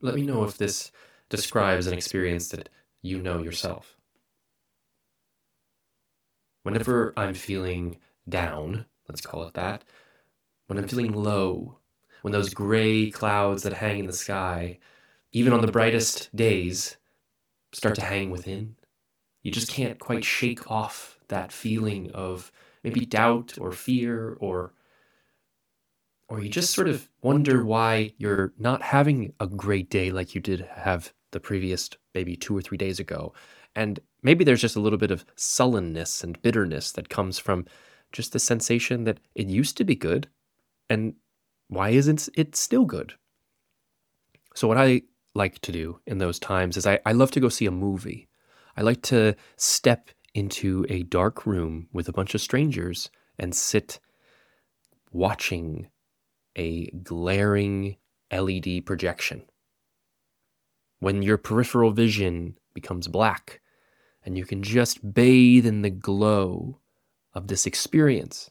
Let me know if this describes an experience that you know yourself. Whenever I'm feeling down, let's call it that, when I'm feeling low, when those gray clouds that hang in the sky, even on the brightest days, start to hang within, you just can't quite shake off that feeling of maybe doubt or fear or or you just sort of wonder why you're not having a great day like you did have the previous maybe two or three days ago. And maybe there's just a little bit of sullenness and bitterness that comes from just the sensation that it used to be good. And why isn't it still good? So, what I like to do in those times is I, I love to go see a movie. I like to step into a dark room with a bunch of strangers and sit watching a glaring LED projection. When your peripheral vision becomes black and you can just bathe in the glow of this experience.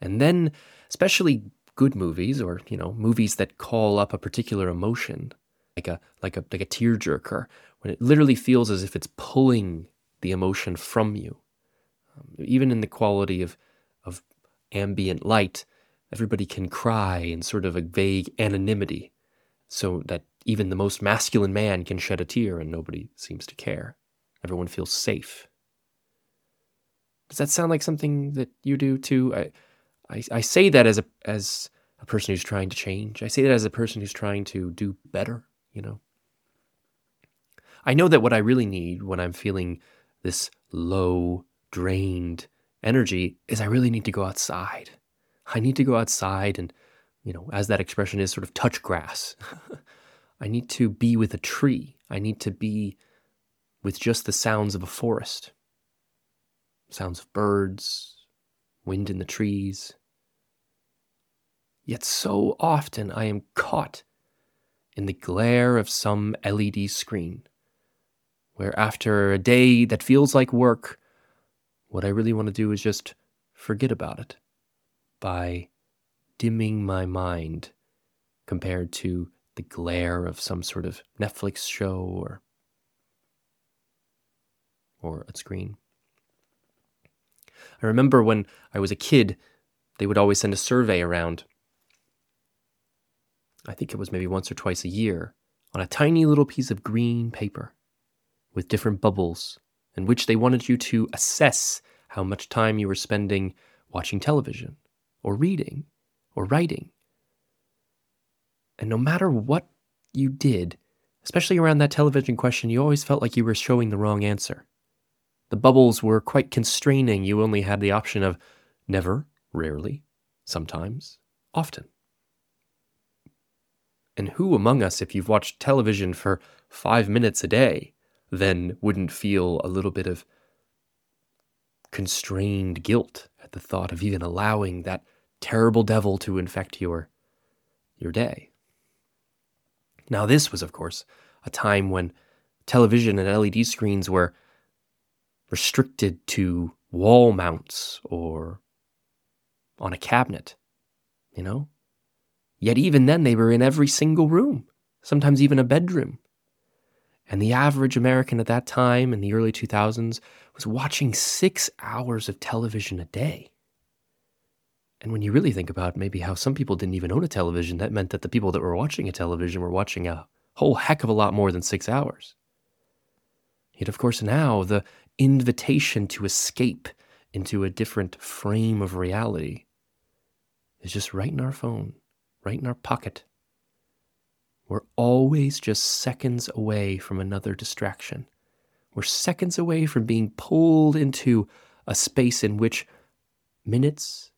And then, especially good movies or, you know, movies that call up a particular emotion, like a like a like a tearjerker, when it literally feels as if it's pulling the emotion from you. Um, even in the quality of of ambient light, everybody can cry in sort of a vague anonymity so that even the most masculine man can shed a tear and nobody seems to care. Everyone feels safe. Does that sound like something that you do too? I, I, I say that as a as a person who's trying to change. I say that as a person who's trying to do better, you know. I know that what I really need when I'm feeling this low, drained energy is I really need to go outside. I need to go outside and, you know, as that expression is, sort of touch grass. I need to be with a tree. I need to be with just the sounds of a forest sounds of birds, wind in the trees. Yet so often I am caught in the glare of some LED screen, where after a day that feels like work, what I really want to do is just forget about it by dimming my mind compared to the glare of some sort of Netflix show or or a screen. I remember when I was a kid, they would always send a survey around. I think it was maybe once or twice a year on a tiny little piece of green paper with different bubbles in which they wanted you to assess how much time you were spending watching television or reading or writing. And no matter what you did, especially around that television question, you always felt like you were showing the wrong answer. The bubbles were quite constraining. You only had the option of never, rarely, sometimes, often. And who among us, if you've watched television for five minutes a day, then wouldn't feel a little bit of constrained guilt at the thought of even allowing that terrible devil to infect your your day. Now this was of course a time when television and LED screens were restricted to wall mounts or on a cabinet, you know? Yet even then they were in every single room, sometimes even a bedroom. And the average American at that time in the early 2000s was watching six hours of television a day. And when you really think about maybe how some people didn't even own a television, that meant that the people that were watching a television were watching a whole heck of a lot more than six hours. Yet, of course, now the invitation to escape into a different frame of reality is just right in our phone, right in our pocket. We're always just seconds away from another distraction. We're seconds away from being pulled into a space in which minutes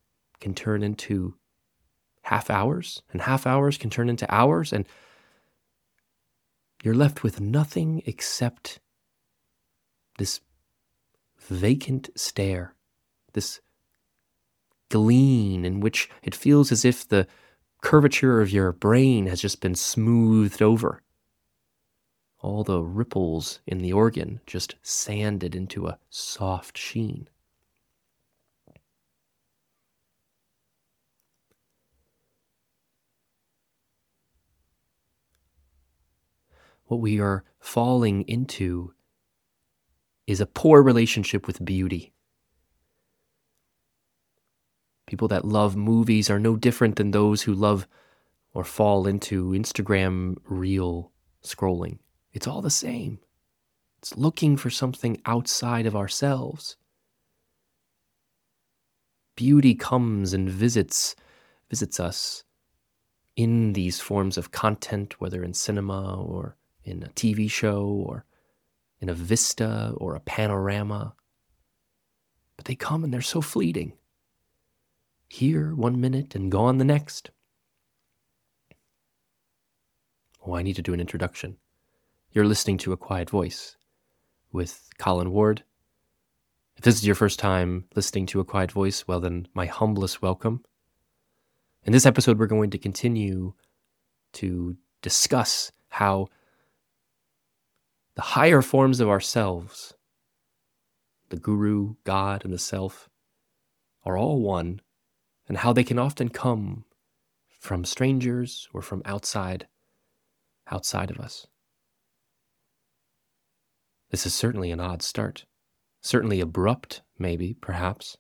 can turn into half hours, and half hours can turn into hours, and you're left with nothing except this vacant stare, this gleam in which it feels as if the curvature of your brain has just been smoothed over. All the ripples in the organ just sanded into a soft sheen. What we are falling into is a poor relationship with beauty. People that love movies are no different than those who love or fall into Instagram reel scrolling. It's all the same. It's looking for something outside of ourselves. Beauty comes and visits visits us in these forms of content, whether in cinema or in a TV show or in a vista or a panorama. But they come and they're so fleeting. Here one minute and gone the next. Oh, I need to do an introduction. You're listening to A Quiet Voice with Colin Ward. If this is your first time listening to A Quiet Voice, well, then my humblest welcome. In this episode, we're going to continue to discuss how the higher forms of ourselves, the guru, God, and the self, are all one, and how they can often come from strangers or from outside, outside of us. This is certainly an odd start, certainly abrupt, maybe, perhaps.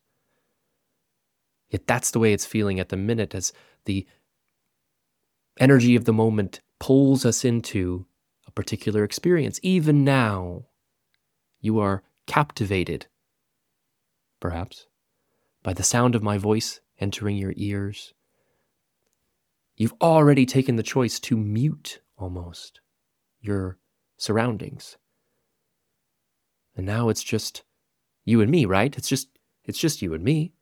Yet that's the way it's feeling at the minute as the energy of the moment pulls us into a particular experience. Even now, you are captivated, perhaps, by the sound of my voice entering your ears. You've already taken the choice to mute almost your surroundings. And now it's just you and me, right? It's just it's just you and me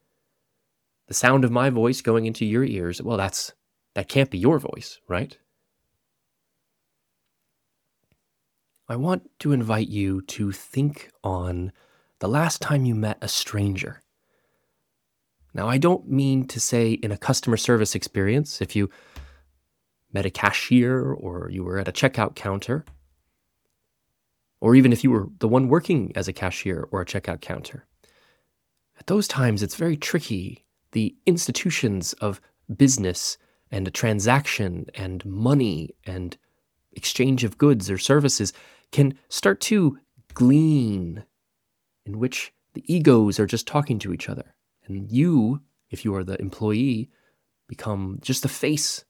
the sound of my voice going into your ears, well, that's that can't be your voice, right? I want to invite you to think on the last time you met a stranger. Now, I don't mean to say in a customer service experience, if you met a cashier or you were at a checkout counter, or even if you were the one working as a cashier or a checkout counter. At those times, it's very tricky the institutions of business and a transaction and money and exchange of goods or services can start to glean in which the egos are just talking to each other. And you, if you are the employee, become just the face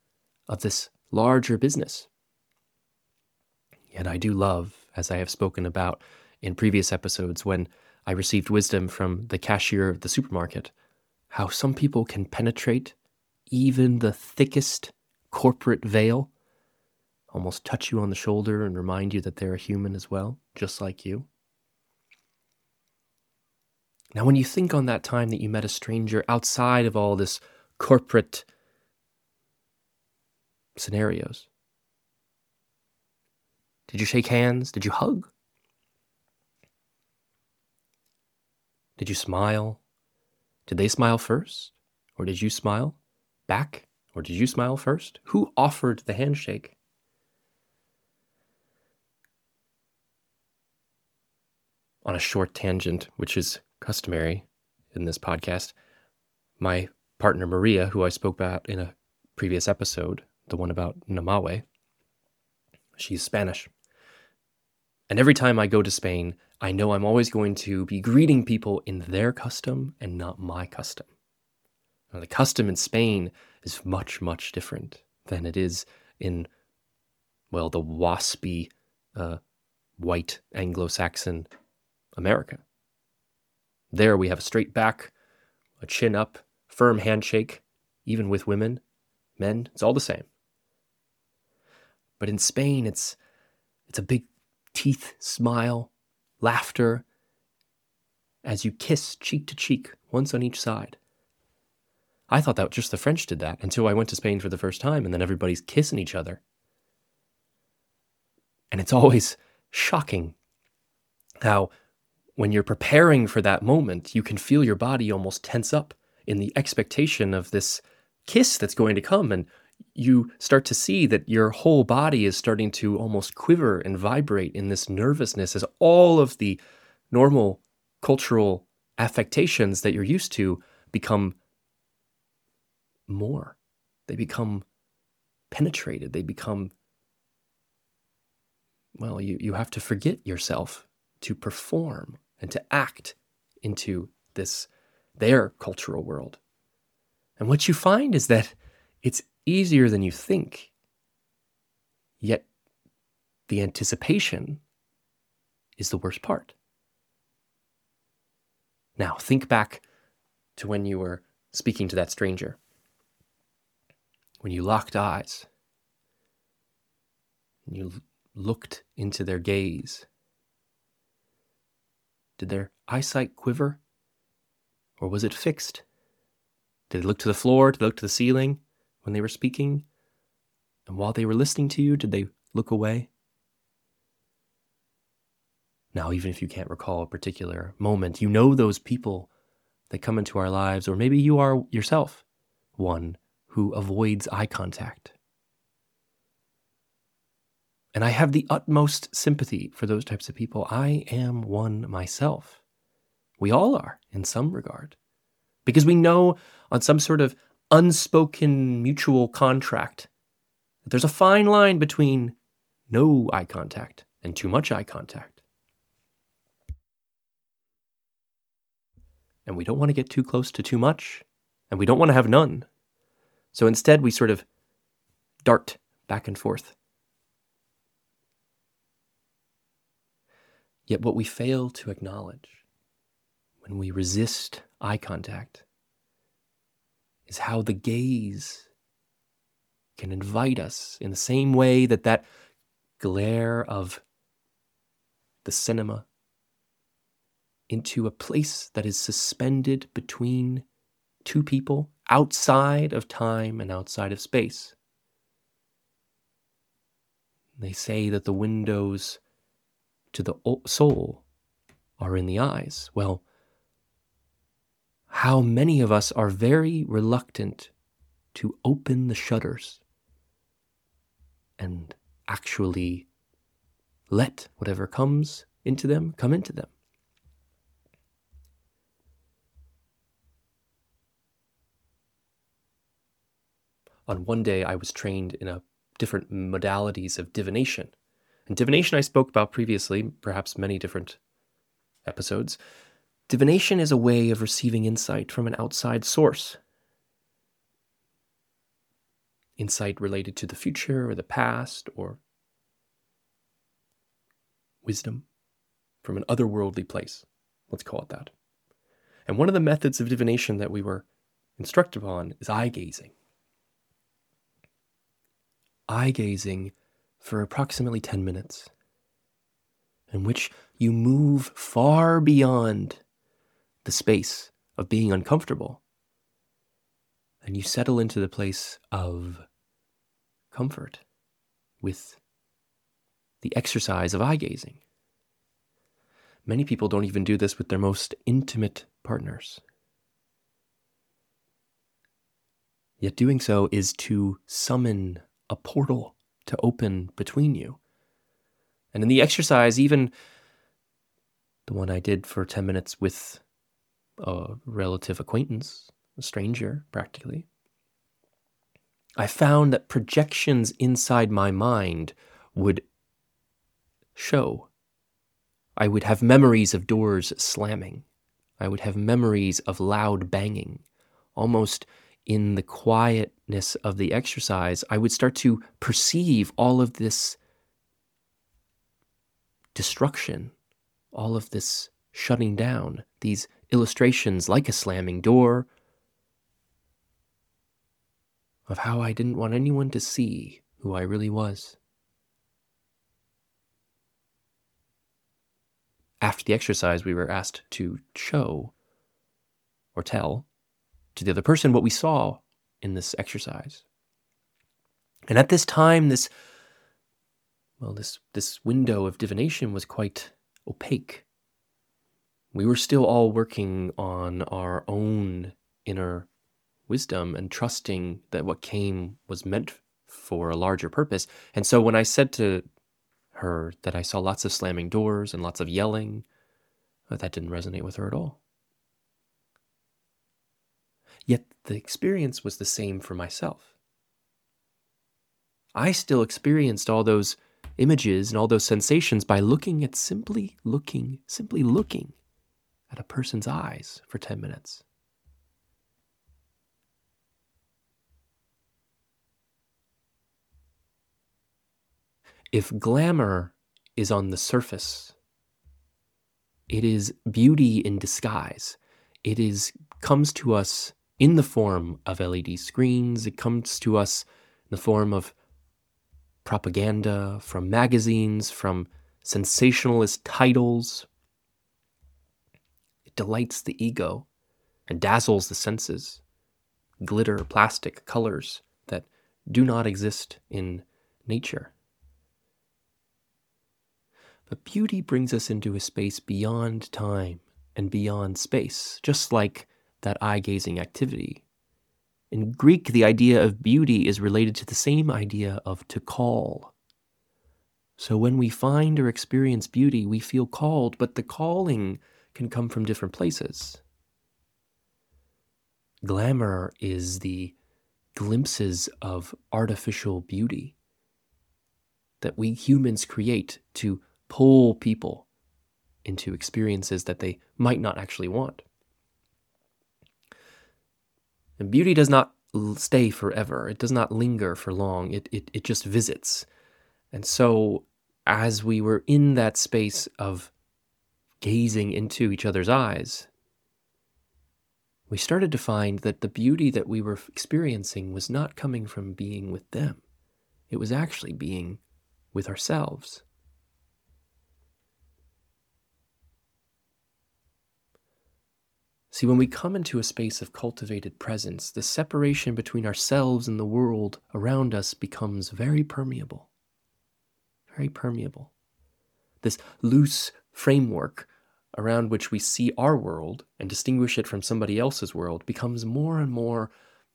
of this larger business. Yet I do love, as I have spoken about in previous episodes, when I received wisdom from the cashier of the supermarket how some people can penetrate even the thickest corporate veil, almost touch you on the shoulder and remind you that they're a human as well, just like you. Now, when you think on that time that you met a stranger outside of all this corporate scenarios, did you shake hands? Did you hug? Did you smile? Did they smile first? Or did you smile back? Or did you smile first? Who offered the handshake? On a short tangent, which is customary in this podcast, my partner Maria, who I spoke about in a previous episode, the one about Namawe, she's Spanish. And every time I go to Spain, I know I'm always going to be greeting people in their custom and not my custom. Now, the custom in Spain is much, much different than it is in, well, the waspy, uh, white Anglo Saxon America. There we have a straight back, a chin up, firm handshake, even with women, men, it's all the same. But in Spain, it's, it's a big teeth smile, laughter, as you kiss cheek to cheek, once on each side. I thought that just the French did that until I went to Spain for the first time, and then everybody's kissing each other. And it's always shocking how, when you're preparing for that moment, you can feel your body almost tense up in the expectation of this kiss that's going to come. And you start to see that your whole body is starting to almost quiver and vibrate in this nervousness as all of the normal cultural affectations that you're used to become more. They become penetrated, they become well, you, you have to forget yourself to perform and to act into this their cultural world. And what you find is that it's easier than you think. Yet the anticipation is the worst part. Now, think back to when you were speaking to that stranger, when you locked eyes, and you looked into their gaze. Did their eyesight quiver? Or was it fixed? Did they look to the floor? Did they look to the ceiling when they were speaking? And while they were listening to you, did they look away? Now, even if you can't recall a particular moment, you know those people that come into our lives, or maybe you are yourself one who avoids eye contact. And I have the utmost sympathy for those types of people. I am one myself. We all are in some regard. Because we know on some sort of unspoken mutual contract that there's a fine line between no eye contact and too much eye contact. And we don't want to get too close to too much, and we don't want to have none. So instead, we sort of dart back and forth. Yet, what we fail to acknowledge when we resist eye contact is how the gaze can invite us in the same way that that glare of the cinema into a place that is suspended between two people outside of time and outside of space. They say that the windows to the soul are in the eyes. Well, how many of us are very reluctant to open the shutters and actually let whatever comes into them come into them. On one day, I was trained in a different modalities of divination. And divination I spoke about previously, perhaps many different episodes. Divination is a way of receiving insight from an outside source. Insight related to the future or the past or wisdom from an otherworldly place. Let's call it that. And one of the methods of divination that we were instructed on is eye gazing. Eye gazing for approximately 10 minutes, in which you move far beyond the space of being uncomfortable and you settle into the place of comfort with the exercise of eye gazing. Many people don't even do this with their most intimate partners. Yet doing so is to summon a portal to open between you. And in the exercise, even the one I did for 10 minutes with a relative acquaintance, a stranger practically, I found that projections inside my mind would show. I would have memories of doors slamming. I would have memories of loud banging, almost in the quietness of the exercise, I would start to perceive all of this destruction, all of this shutting down, these illustrations like a slamming door, of how I didn't want anyone to see who I really was. After the exercise, we were asked to show or tell to the other person what we saw in this exercise. And at this time, this well, this this window of divination was quite opaque. We were still all working on our own inner wisdom and trusting that what came was meant for a larger purpose. And so when I said to her that I saw lots of slamming doors and lots of yelling, that didn't resonate with her at all. Yet the experience was the same for myself. I still experienced all those images and all those sensations by looking at simply looking, simply looking at a person's eyes for 10 minutes. If glamour is on the surface, it is beauty in disguise. It is comes to us in the form of LED screens. It comes to us in the form of propaganda, from magazines, from sensationalist titles. It delights the ego and dazzles the senses. Glitter, plastic, colors that do not exist in nature. But beauty brings us into a space beyond time and beyond space, just like that eye gazing activity. In Greek, the idea of beauty is related to the same idea of to call. So when we find or experience beauty, we feel called, but the calling can come from different places. Glamour is the glimpses of artificial beauty that we humans create to pull people into experiences that they might not actually want. And beauty does not stay forever, it does not linger for long, it, it, it just visits. And so, as we were in that space of gazing into each other's eyes, we started to find that the beauty that we were experiencing was not coming from being with them. It was actually being with ourselves. See, when we come into a space of cultivated presence, the separation between ourselves and the world around us becomes very permeable. Very permeable. This loose framework around which we see our world and distinguish it from somebody else's world becomes more and more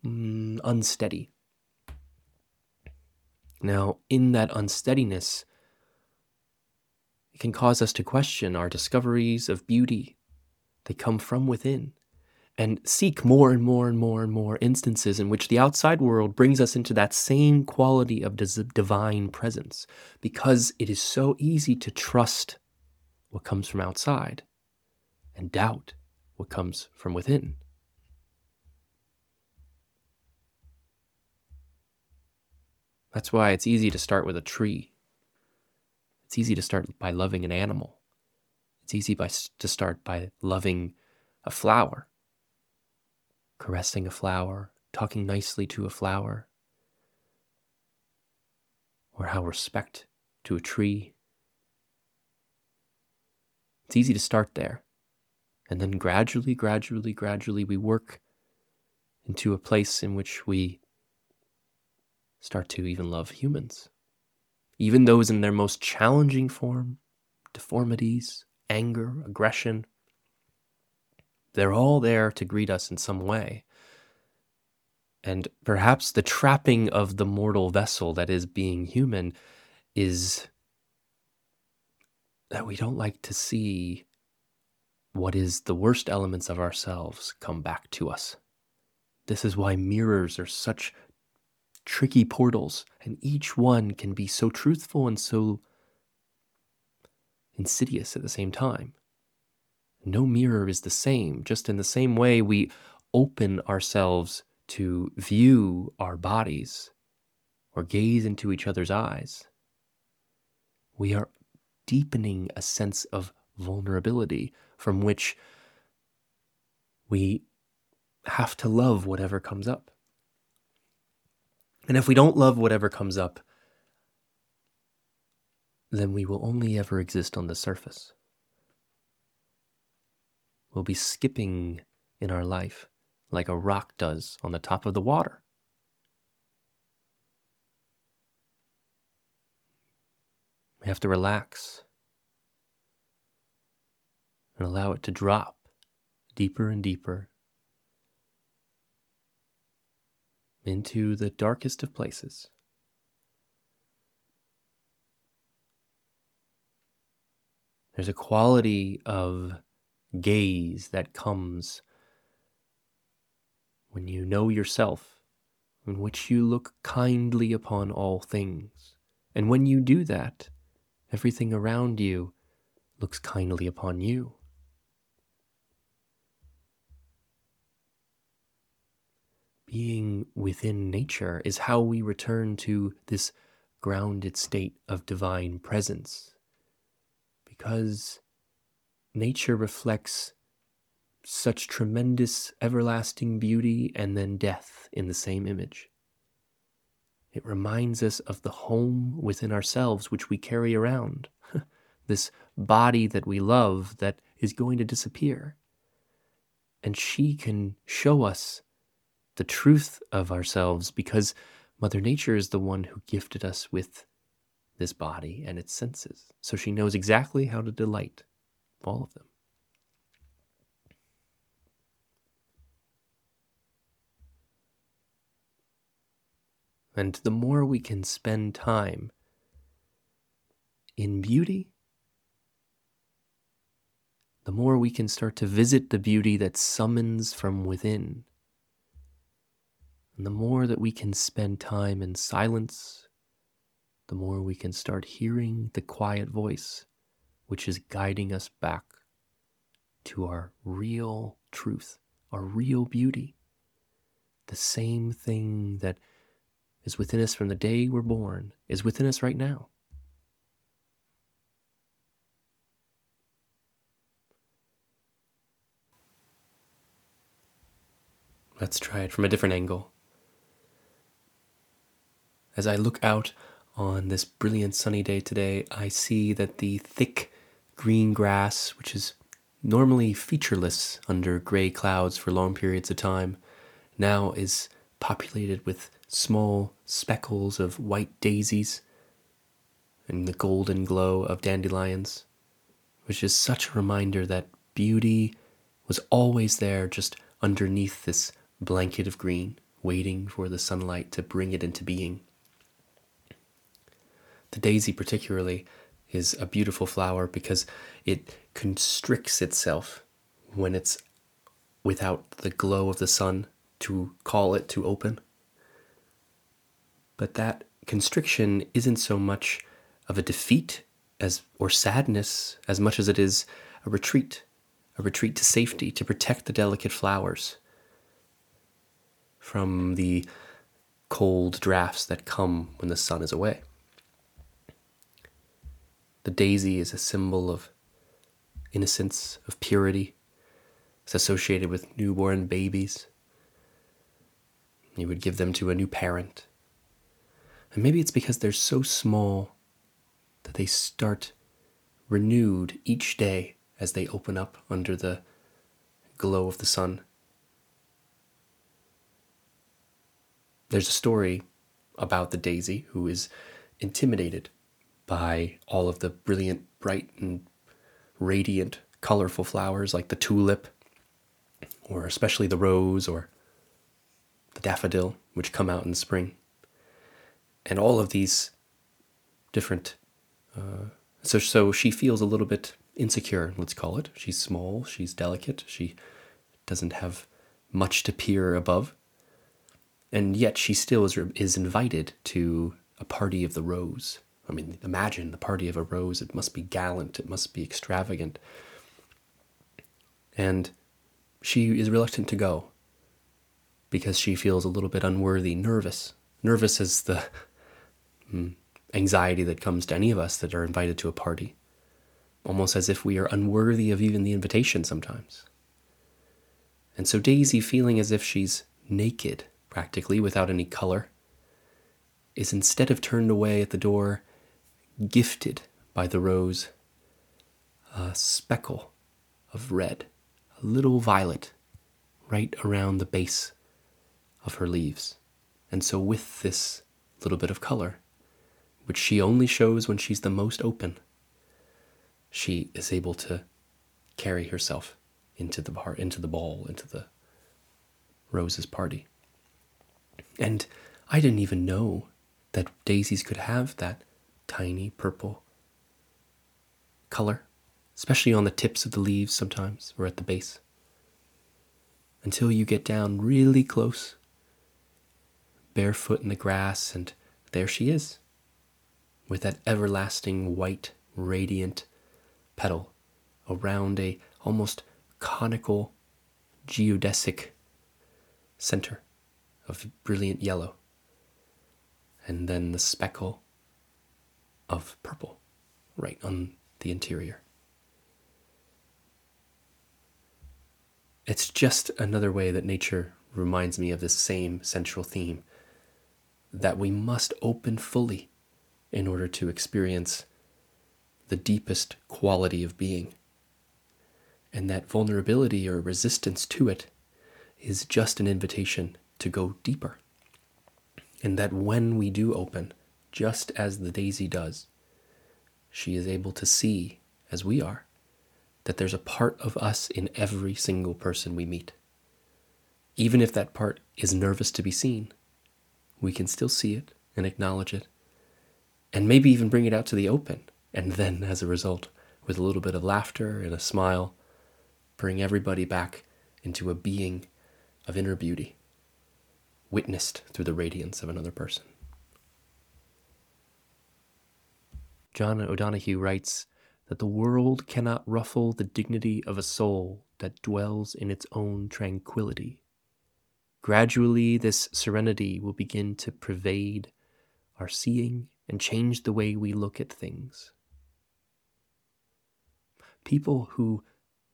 mm, unsteady. Now, in that unsteadiness, it can cause us to question our discoveries of beauty they come from within and seek more and more and more and more instances in which the outside world brings us into that same quality of divine presence because it is so easy to trust what comes from outside and doubt what comes from within. That's why it's easy to start with a tree. It's easy to start by loving an animal. It's easy by, to start by loving a flower, caressing a flower, talking nicely to a flower, or how respect to a tree. It's easy to start there. And then gradually, gradually, gradually, we work into a place in which we start to even love humans, even those in their most challenging form, deformities, anger, aggression. They're all there to greet us in some way. And perhaps the trapping of the mortal vessel that is being human is that we don't like to see what is the worst elements of ourselves come back to us. This is why mirrors are such tricky portals, and each one can be so truthful and so insidious at the same time. No mirror is the same, just in the same way we open ourselves to view our bodies or gaze into each other's eyes. We are deepening a sense of vulnerability from which we have to love whatever comes up. And if we don't love whatever comes up, then we will only ever exist on the surface. We'll be skipping in our life like a rock does on the top of the water. We have to relax and allow it to drop deeper and deeper into the darkest of places. There's a quality of gaze that comes when you know yourself, in which you look kindly upon all things. And when you do that, Everything around you looks kindly upon you. Being within nature is how we return to this grounded state of divine presence. Because nature reflects such tremendous everlasting beauty and then death in the same image. It reminds us of the home within ourselves which we carry around, this body that we love that is going to disappear. And she can show us the truth of ourselves because Mother Nature is the one who gifted us with this body and its senses. So she knows exactly how to delight all of them. And the more we can spend time in beauty, the more we can start to visit the beauty that summons from within. And the more that we can spend time in silence, the more we can start hearing the quiet voice, which is guiding us back to our real truth, our real beauty. The same thing that is within us from the day we're born, is within us right now. Let's try it from a different angle. As I look out on this brilliant sunny day today, I see that the thick green grass, which is normally featureless under gray clouds for long periods of time, now is populated with small speckles of white daisies and the golden glow of dandelions, which is such a reminder that beauty was always there just underneath this blanket of green, waiting for the sunlight to bring it into being. The daisy, particularly, is a beautiful flower because it constricts itself when it's without the glow of the sun to call it to open. But that constriction isn't so much of a defeat as or sadness as much as it is a retreat, a retreat to safety, to protect the delicate flowers from the cold drafts that come when the sun is away. The daisy is a symbol of innocence, of purity. It's associated with newborn babies. You would give them to a new parent. And maybe it's because they're so small that they start renewed each day as they open up under the glow of the sun. There's a story about the daisy who is intimidated by all of the brilliant, bright, and radiant, colorful flowers like the tulip, or especially the rose or the daffodil, which come out in spring and all of these different. Uh, so so she feels a little bit insecure. Let's call it. She's small. She's delicate. She doesn't have much to peer above, and yet she still is is invited to a party of the rose. I mean, imagine the party of a rose. It must be gallant. It must be extravagant. And she is reluctant to go because she feels a little bit unworthy, nervous. Nervous as the Mm. anxiety that comes to any of us that are invited to a party, almost as if we are unworthy of even the invitation sometimes. And so Daisy, feeling as if she's naked, practically without any color, is instead of turned away at the door, gifted by the rose a speckle of red, a little violet, right around the base of her leaves. And so, with this little bit of color, which she only shows when she's the most open, she is able to carry herself into the bar, into the ball, into the Rose's party. And I didn't even know that daisies could have that tiny purple color, especially on the tips of the leaves sometimes or at the base. Until you get down really close, barefoot in the grass, and there she is with that everlasting white, radiant petal around a almost conical geodesic center of brilliant yellow, and then the speckle of purple right on the interior. It's just another way that nature reminds me of this same central theme that we must open fully in order to experience the deepest quality of being. And that vulnerability or resistance to it is just an invitation to go deeper. And that when we do open, just as the daisy does, she is able to see, as we are, that there's a part of us in every single person we meet. Even if that part is nervous to be seen, we can still see it and acknowledge it, and maybe even bring it out to the open. And then, as a result, with a little bit of laughter and a smile, bring everybody back into a being of inner beauty, witnessed through the radiance of another person. John O'Donohue writes that the world cannot ruffle the dignity of a soul that dwells in its own tranquility. Gradually, this serenity will begin to pervade our seeing and change the way we look at things. People who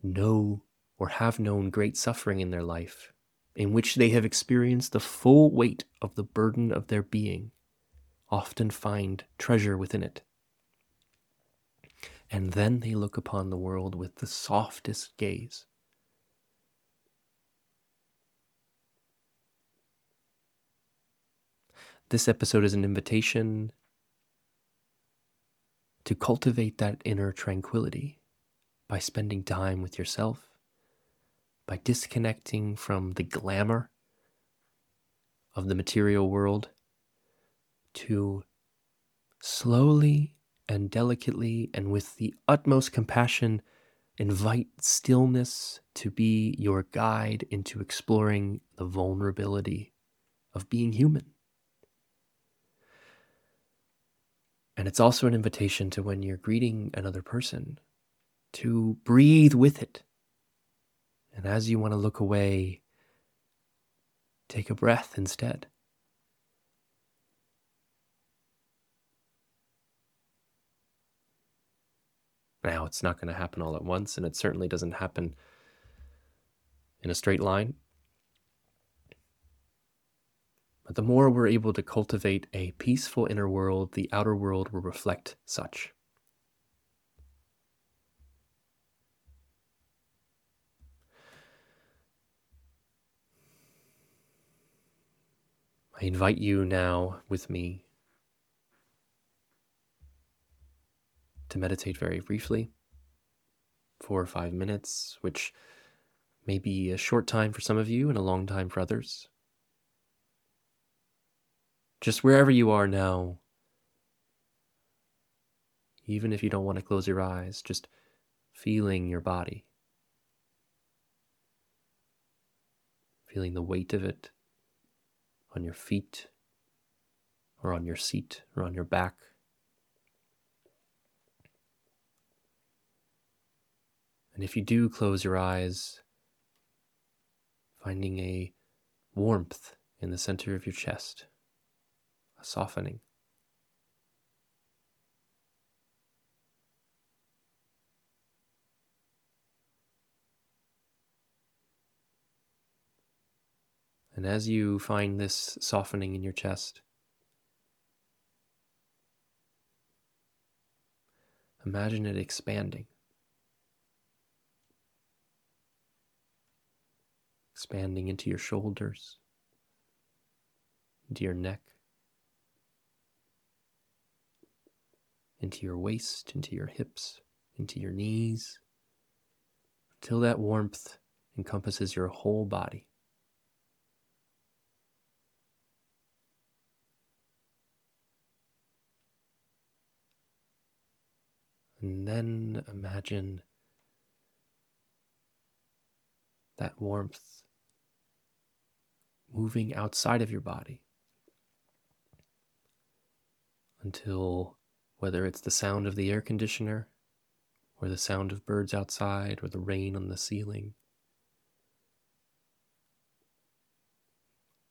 know or have known great suffering in their life, in which they have experienced the full weight of the burden of their being, often find treasure within it. And then they look upon the world with the softest gaze. This episode is an invitation to cultivate that inner tranquility by spending time with yourself, by disconnecting from the glamour of the material world, to slowly and delicately and with the utmost compassion invite stillness to be your guide into exploring the vulnerability of being human. And it's also an invitation to when you're greeting another person to breathe with it. And as you want to look away, take a breath instead. Now, it's not going to happen all at once, and it certainly doesn't happen in a straight line. But the more we're able to cultivate a peaceful inner world, the outer world will reflect such. I invite you now with me to meditate very briefly, four or five minutes, which may be a short time for some of you and a long time for others just wherever you are now, even if you don't want to close your eyes, just feeling your body, feeling the weight of it on your feet or on your seat or on your back. And if you do close your eyes, finding a warmth in the center of your chest a softening. And as you find this softening in your chest, imagine it expanding. Expanding into your shoulders, into your neck, into your waist, into your hips, into your knees, until that warmth encompasses your whole body. And then imagine that warmth moving outside of your body until whether it's the sound of the air conditioner, or the sound of birds outside, or the rain on the ceiling.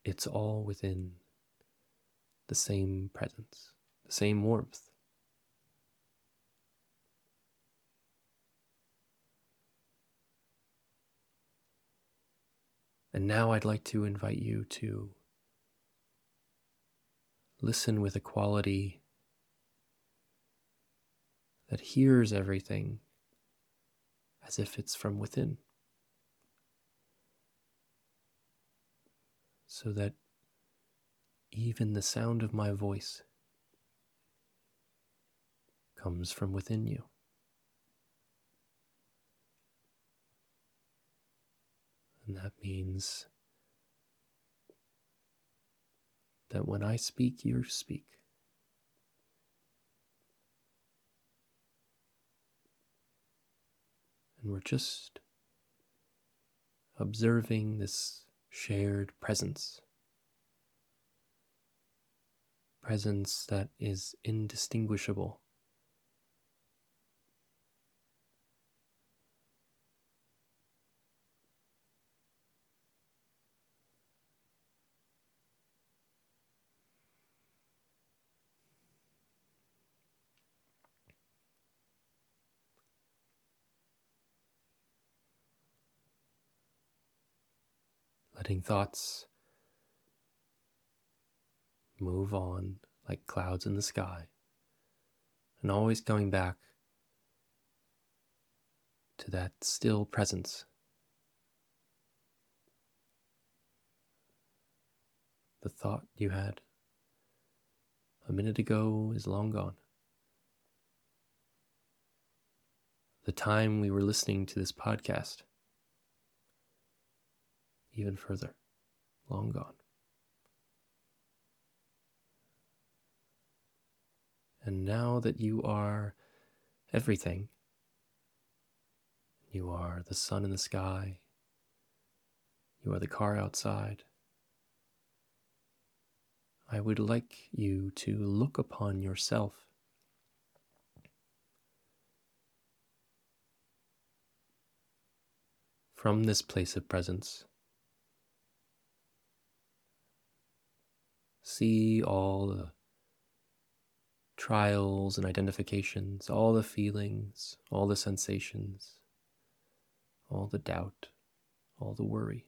It's all within the same presence, the same warmth. And now I'd like to invite you to listen with a quality that hears everything as if it's from within. So that even the sound of my voice comes from within you. And that means that when I speak, you speak. And we're just observing this shared presence. Presence that is indistinguishable letting thoughts move on like clouds in the sky, and always coming back to that still presence. The thought you had a minute ago is long gone. The time we were listening to this podcast even further, long gone. And now that you are everything, you are the sun in the sky, you are the car outside, I would like you to look upon yourself from this place of presence see all the trials and identifications, all the feelings, all the sensations, all the doubt, all the worry.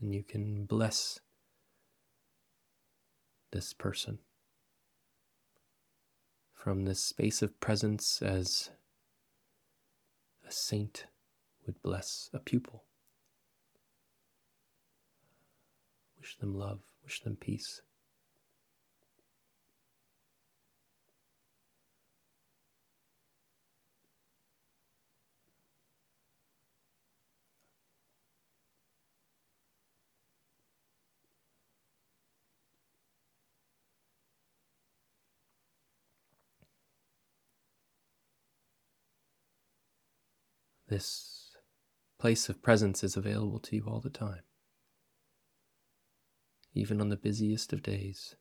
And you can bless this person from this space of presence as a saint would bless a pupil. Wish them love, wish them peace. This place of presence is available to you all the time even on the busiest of days.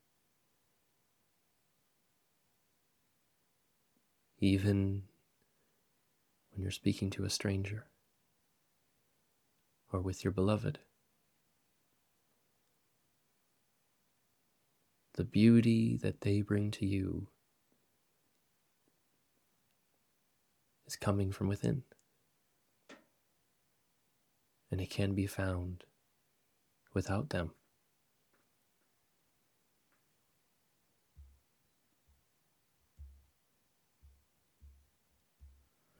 Even when you're speaking to a stranger or with your beloved. The beauty that they bring to you is coming from within. And it can be found without them.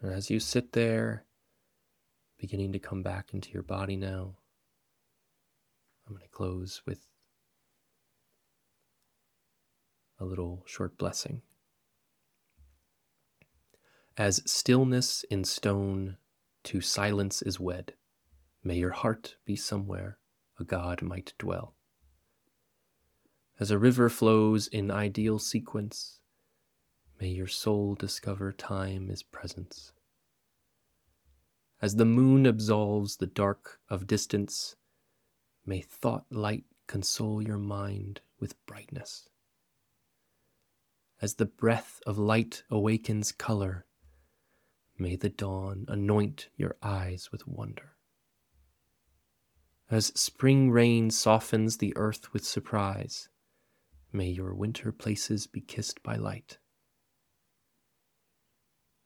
And as you sit there, beginning to come back into your body now, I'm going to close with a little short blessing. As stillness in stone to silence is wed, may your heart be somewhere a God might dwell. As a river flows in ideal sequence, May your soul discover time is presence. As the moon absolves the dark of distance, may thought light console your mind with brightness. As the breath of light awakens color, may the dawn anoint your eyes with wonder. As spring rain softens the earth with surprise, may your winter places be kissed by light.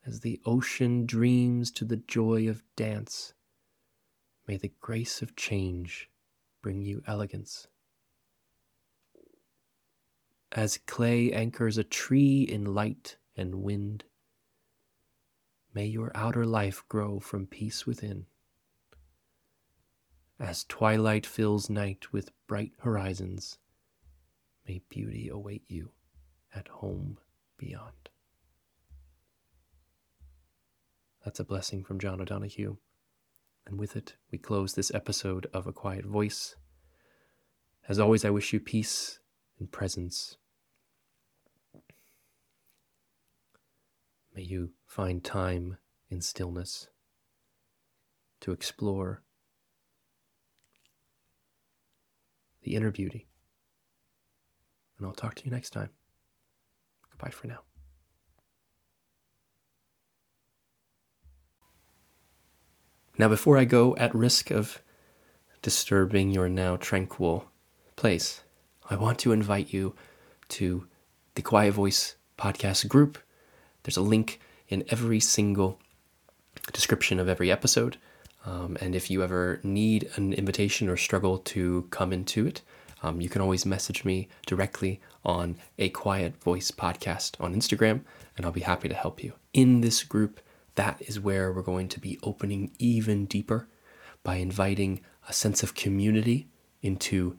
As the ocean dreams to the joy of dance, may the grace of change bring you elegance. As clay anchors a tree in light and wind, may your outer life grow from peace within. As twilight fills night with bright horizons, may beauty await you at home beyond. That's a blessing from John O'Donohue. And with it, we close this episode of A Quiet Voice. As always, I wish you peace and presence. May you find time in stillness to explore the inner beauty. And I'll talk to you next time. Goodbye for now. Now, before I go, at risk of disturbing your now tranquil place, I want to invite you to the Quiet Voice podcast group. There's a link in every single description of every episode. Um, and if you ever need an invitation or struggle to come into it, um, you can always message me directly on a Quiet Voice podcast on Instagram, and I'll be happy to help you. In this group, that is where we're going to be opening even deeper by inviting a sense of community into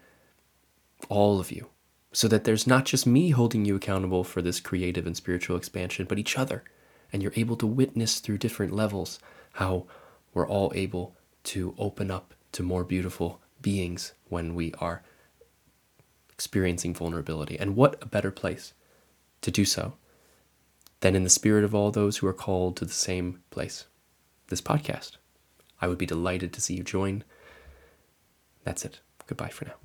all of you so that there's not just me holding you accountable for this creative and spiritual expansion, but each other. And you're able to witness through different levels how we're all able to open up to more beautiful beings when we are experiencing vulnerability. And what a better place to do so than in the spirit of all those who are called to the same place, this podcast. I would be delighted to see you join. That's it. Goodbye for now.